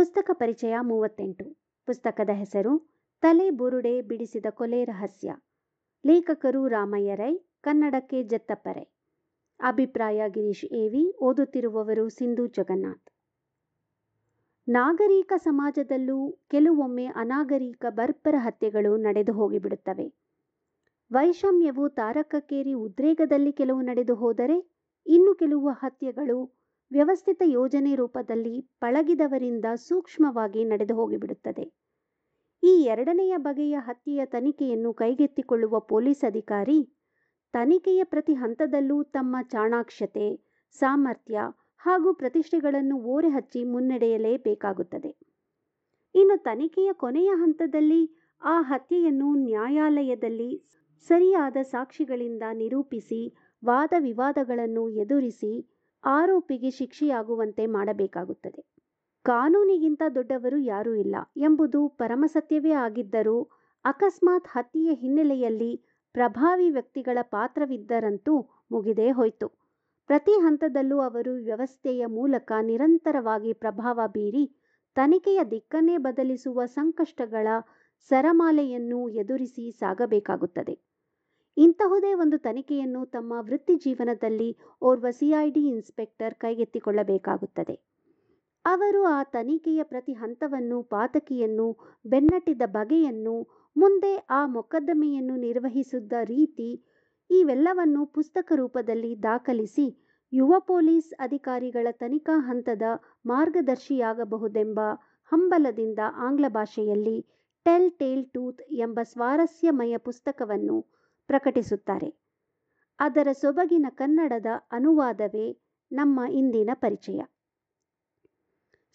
ಪುಸ್ತಕ ಪರಿಚಯ ಮೂವತ್ತೆಂಟು. ಪುಸ್ತಕದ ಹೆಸರು ತಲೆ ಬುರುಡೆ ಬಿಡಿಸಿದ ಕೊಲೆ ರಹಸ್ಯ. ಲೇಖಕರು ರಾಮಯ್ಯ ರೈ, ಕನ್ನಡಕ್ಕೆ ಜತ್ತಪ್ಪರೈ ಅಭಿಪ್ರಾಯ ಗಿರೀಶ್ ಎವಿ ಓದುತ್ತಿರುವವರು ಸಿಂಧು ಜಗನ್ನಾಥ್. ನಾಗರಿಕ ಸಮಾಜದಲ್ಲೂ ಕೆಲವೊಮ್ಮೆ ಅನಾಗರಿಕ ಬರ್ಬರ ಹತ್ಯೆಗಳು ನಡೆದು ಹೋಗಿಬಿಡುತ್ತವೆ. ವೈಷಮ್ಯವು ತಾರಕಕ್ಕೇರಿ ಉದ್ರೇಕದಲ್ಲಿ ಕೆಲವು ನಡೆದು ಹೋದರೆ, ಇನ್ನು ಕೆಲವು ಹತ್ಯೆಗಳು ವ್ಯವಸ್ಥಿತ ಯೋಜನೆ ರೂಪದಲ್ಲಿ ಪಳಗಿದವರಿಂದ ಸೂಕ್ಷ್ಮವಾಗಿ ನಡೆದು ಹೋಗಿಬಿಡುತ್ತದೆ. ಈ ಎರಡನೆಯ ಬಗೆಯ ಹತ್ಯೆಯ ತನಿಖೆಯನ್ನು ಕೈಗೆತ್ತಿಕೊಳ್ಳುವ ಪೊಲೀಸ್ ಅಧಿಕಾರಿ ತನಿಖೆಯ ಪ್ರತಿ ಹಂತದಲ್ಲೂ ತಮ್ಮ ಚಾಣಾಕ್ಷತೆ, ಸಾಮರ್ಥ್ಯ ಹಾಗೂ ಪ್ರತಿಷ್ಠೆಗಳನ್ನು ಓರೆಹಚ್ಚಿ ಮುನ್ನಡೆಯಲೇಬೇಕಾಗುತ್ತದೆ. ಇನ್ನು ತನಿಖೆಯ ಕೊನೆಯ ಹಂತದಲ್ಲಿ ಆ ಹತ್ಯೆಯನ್ನು ನ್ಯಾಯಾಲಯದಲ್ಲಿ ಸರಿಯಾದ ಸಾಕ್ಷಿಗಳಿಂದ ನಿರೂಪಿಸಿ ವಾದ ವಿವಾದಗಳನ್ನು ಎದುರಿಸಿ ಆರೋಪಿಗೆ ಶಿಕ್ಷೆಯಾಗುವಂತೆ ಮಾಡಬೇಕಾಗುತ್ತದೆ. ಕಾನೂನಿಗಿಂತ ದೊಡ್ಡವರು ಯಾರೂ ಇಲ್ಲ ಎಂಬುದು ಪರಮಸತ್ಯವೇ ಆಗಿದ್ದರೂ ಅಕಸ್ಮಾತ್ ಹತ್ಯೆಯ ಹಿನ್ನೆಲೆಯಲ್ಲಿ ಪ್ರಭಾವಿ ವ್ಯಕ್ತಿಗಳ ಪಾತ್ರವಿದ್ದರಂತೂ ಮುಗಿದೇ ಹೋಯ್ತು. ಪ್ರತಿ ಹಂತದಲ್ಲೂ ಅವರು ವ್ಯವಸ್ಥೆಯ ಮೂಲಕ ನಿರಂತರವಾಗಿ ಪ್ರಭಾವ ಬೀರಿ ತನಿಖೆಯ ದಿಕ್ಕನ್ನೇ ಬದಲಿಸುವ ಸಂಕಷ್ಟಗಳ ಸರಮಾಲೆಯನ್ನು ಎದುರಿಸಿ ಸಾಗಬೇಕಾಗುತ್ತದೆ. ಇಂತಹುದೇ ಒಂದು ತನಿಖೆಯನ್ನು ತಮ್ಮ ವೃತ್ತಿ ಜೀವನದಲ್ಲಿ ಓರ್ವ ಸಿಐಡಿ ಇನ್ಸ್ಪೆಕ್ಟರ್ ಕೈಗೆತ್ತಿಕೊಳ್ಳಬೇಕಾಗುತ್ತದೆ. ಅವರು ಆ ತನಿಖೆಯ ಪ್ರತಿ ಹಂತವನ್ನು, ಪಾತಕಿಯನ್ನು, ಬೆನ್ನಟ್ಟಿದ ಬಗೆಯನ್ನು, ಮುಂದೆ ಆ ಮೊಕದ್ದಮೆಯನ್ನು ನಿರ್ವಹಿಸಿದ್ದ ರೀತಿ ಇವೆಲ್ಲವನ್ನು ಪುಸ್ತಕ ರೂಪದಲ್ಲಿ ದಾಖಲಿಸಿ ಯುವ ಪೊಲೀಸ್ ಅಧಿಕಾರಿಗಳ ತನಿಖಾ ಹಂತದ ಮಾರ್ಗದರ್ಶಿಯಾಗಬಹುದೆಂಬ ಹಂಬಲದಿಂದ ಆಂಗ್ಲ ಭಾಷೆಯಲ್ಲಿ ಟೆಲ್ ಟೇಲ್ ಟೂತ್ ಎಂಬ ಸ್ವಾರಸ್ಯಮಯ ಪುಸ್ತಕವನ್ನು ಪ್ರಕಟಿಸುತ್ತಾರೆ. ಅದರ ಸೊಬಗಿನ ಕನ್ನಡದ ಅನುವಾದವೇ ನಮ್ಮ ಇಂದಿನ ಪರಿಚಯ.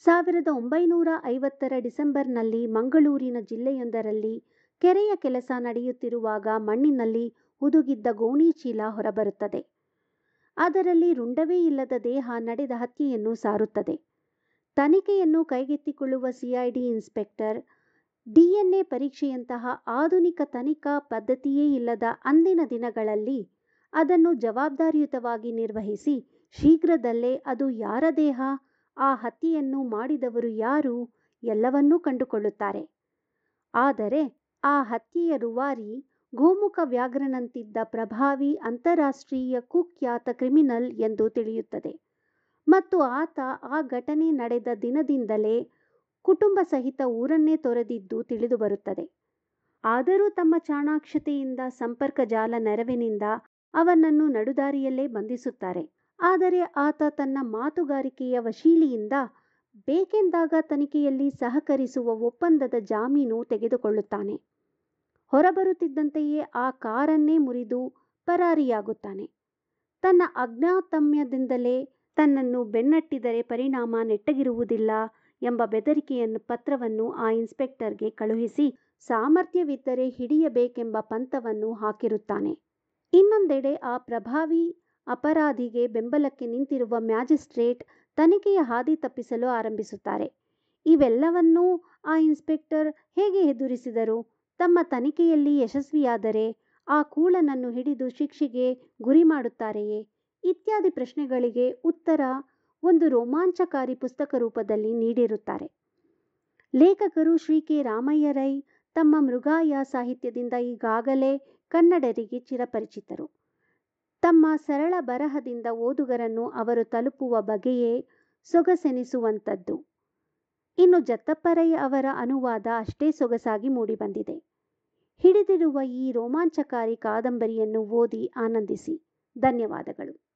ಸಾವಿರದ ಒಂಬೈನೂರ ಐವತ್ತರ ಡಿಸೆಂಬರ್ನಲ್ಲಿ ಮಂಗಳೂರಿನ ಜಿಲ್ಲೆಯೊಂದರಲ್ಲಿ ಕೆರೆಯ ಕೆಲಸ ನಡೆಯುತ್ತಿರುವಾಗ ಮಣ್ಣಿನಲ್ಲಿ ಹುದುಗಿದ್ದ ಗೋಣಿ ಚೀಲ ಹೊರಬರುತ್ತದೆ. ಅದರಲ್ಲಿ ರುಂಡವೇ ಇಲ್ಲದ ದೇಹ ನಡೆದ ಹತ್ಯೆಯನ್ನು ಸಾರುತ್ತದೆ. ತನಿಖೆಯನ್ನು ಕೈಗೆತ್ತಿಕೊಳ್ಳುವ ಸಿಐಡಿ ಇನ್ಸ್ಪೆಕ್ಟರ್ ಡಿಎನ್ಎ ಪರೀಕ್ಷೆಯಂತಹ ಆಧುನಿಕ ತನಿಖಾ ಪದ್ಧತಿಯೇ ಇಲ್ಲದ ಅಂದಿನ ದಿನಗಳಲ್ಲಿ ಅದನ್ನು ಜವಾಬ್ದಾರಿಯುತವಾಗಿ ನಿರ್ವಹಿಸಿ ಶೀಘ್ರದಲ್ಲೇ ಅದು ಯಾರ ದೇಹ, ಆ ಹತ್ಯೆಯನ್ನು ಮಾಡಿದವರು ಯಾರು ಎಲ್ಲವನ್ನೂ ಕಂಡುಕೊಳ್ಳುತ್ತಾರೆ. ಆದರೆ ಆ ಹತ್ಯೆಯ ರೂವಾರಿ ಗೋಮುಖ ವ್ಯಾಘ್ರನಂತಿದ್ದ ಪ್ರಭಾವಿ ಅಂತಾರಾಷ್ಟ್ರೀಯ ಕುಖ್ಯಾತ ಕ್ರಿಮಿನಲ್ ಎಂದು ತಿಳಿಯುತ್ತದೆ. ಮತ್ತು ಆತ ಆ ಘಟನೆ ನಡೆದ ದಿನದಿಂದಲೇ ಕುಟುಂಬ ಸಹಿತ ಊರನ್ನೇ ತೊರೆದಿದ್ದು ತಿಳಿದುಬರುತ್ತದೆ ಆದರೂ ತಮ್ಮ ಚಾಣಾಕ್ಷತೆಯಿಂದ, ಸಂಪರ್ಕ ಜಾಲ ನೆರವಿನಿಂದ ಅವನನ್ನು ನಡುದಾರಿಯಲ್ಲೇ ಬಂಧಿಸುತ್ತಾರೆ. ಆದರೆ ಆತ ತನ್ನ ಮಾತುಗಾರಿಕೆಯ ವಶೀಲಿಯಿಂದ ಬೇಕೆಂದಾಗ ತನಿಖೆಯಲ್ಲಿ ಸಹಕರಿಸುವ ಒಪ್ಪಂದದ ಜಾಮೀನು ತೆಗೆದುಕೊಳ್ಳುತ್ತಾನೆ. ಹೊರಬರುತ್ತಿದ್ದಂತೆಯೇ ಆ ಕಾರನ್ನೇ ಮುರಿದು ಪರಾರಿಯಾಗುತ್ತಾನೆ. ತನ್ನ ಅಜ್ಞಾತಮ್ಯದಿಂದಲೇ ತನ್ನನ್ನು ಬೆನ್ನಟ್ಟಿದರೆ ಪರಿಣಾಮ ನೆಟ್ಟಗಿರುವುದಿಲ್ಲ. ಎಂಬ ಬೆದರಿಕೆಯನ್ನು ಪತ್ರವನ್ನು ಆ ಇನ್ಸ್ಪೆಕ್ಟರ್ಗೆ ಕಳುಹಿಸಿ ಸಾಮರ್ಥ್ಯವಿದ್ದರೆ ಹಿಡಿಯಬೇಕೆಂಬ ಪಂಥವನ್ನು ಹಾಕಿರುತ್ತಾನೆ. ಇನ್ನೊಂದೆಡೆ ಆ ಪ್ರಭಾವಿ ಅಪರಾಧಿಗೆ ಬೆಂಬಲಕ್ಕೆ ನಿಂತಿರುವ ಮ್ಯಾಜಿಸ್ಟ್ರೇಟ್ ತನಿಖೆಯ ಹಾದಿ ತಪ್ಪಿಸಲು ಆರಂಭಿಸುತ್ತಾರೆ. ಇವೆಲ್ಲವನ್ನೂ ಆ ಇನ್ಸ್ಪೆಕ್ಟರ್ ಹೇಗೆ ಎದುರಿಸಿದರು? ತಮ್ಮ ತನಿಖೆಯಲ್ಲಿ ಯಶಸ್ವಿಯಾದರೆ ಆ ಕೂಳನನ್ನು ಹಿಡಿದು ಶಿಕ್ಷೆಗೆ ಗುರಿ ಮಾಡುತ್ತಾರೆಯೇ? ಇತ್ಯಾದಿ ಪ್ರಶ್ನೆಗಳಿಗೆ ಉತ್ತರ ಒಂದು ರೋಮಾಂಚಕಾರಿ ಪುಸ್ತಕ ರೂಪದಲ್ಲಿ ನೀಡಿರುತ್ತಾರೆ. ಲೇಖಕರು ಶ್ರೀ ಕೆ. ರಾಮಯ್ಯ ರೈ ತಮ್ಮ ಮೃಗಾಯ ಸಾಹಿತ್ಯದಿಂದ ಈಗಾಗಲೇ ಕನ್ನಡರಿಗೆ ಚಿರಪರಿಚಿತರು. ತಮ್ಮ ಸರಳ ಬರಹದಿಂದ ಓದುಗರನ್ನು ಅವರು ತಲುಪುವ ಬಗೆಯೇ ಸೊಗಸೆನಿಸುವಂಥದ್ದು. ಇನ್ನು ಜತ್ತಪ್ಪರೈ ಅವರ ಅನುವಾದ ಅಷ್ಟೇ ಸೊಗಸಾಗಿ ಮೂಡಿಬಂದಿದೆ. ಹಿಡಿದಿರುವ ಈ ರೋಮಾಂಚಕಾರಿ ಕಾದಂಬರಿಯನ್ನು ಓದಿ ಆನಂದಿಸಿ. ಧನ್ಯವಾದಗಳು.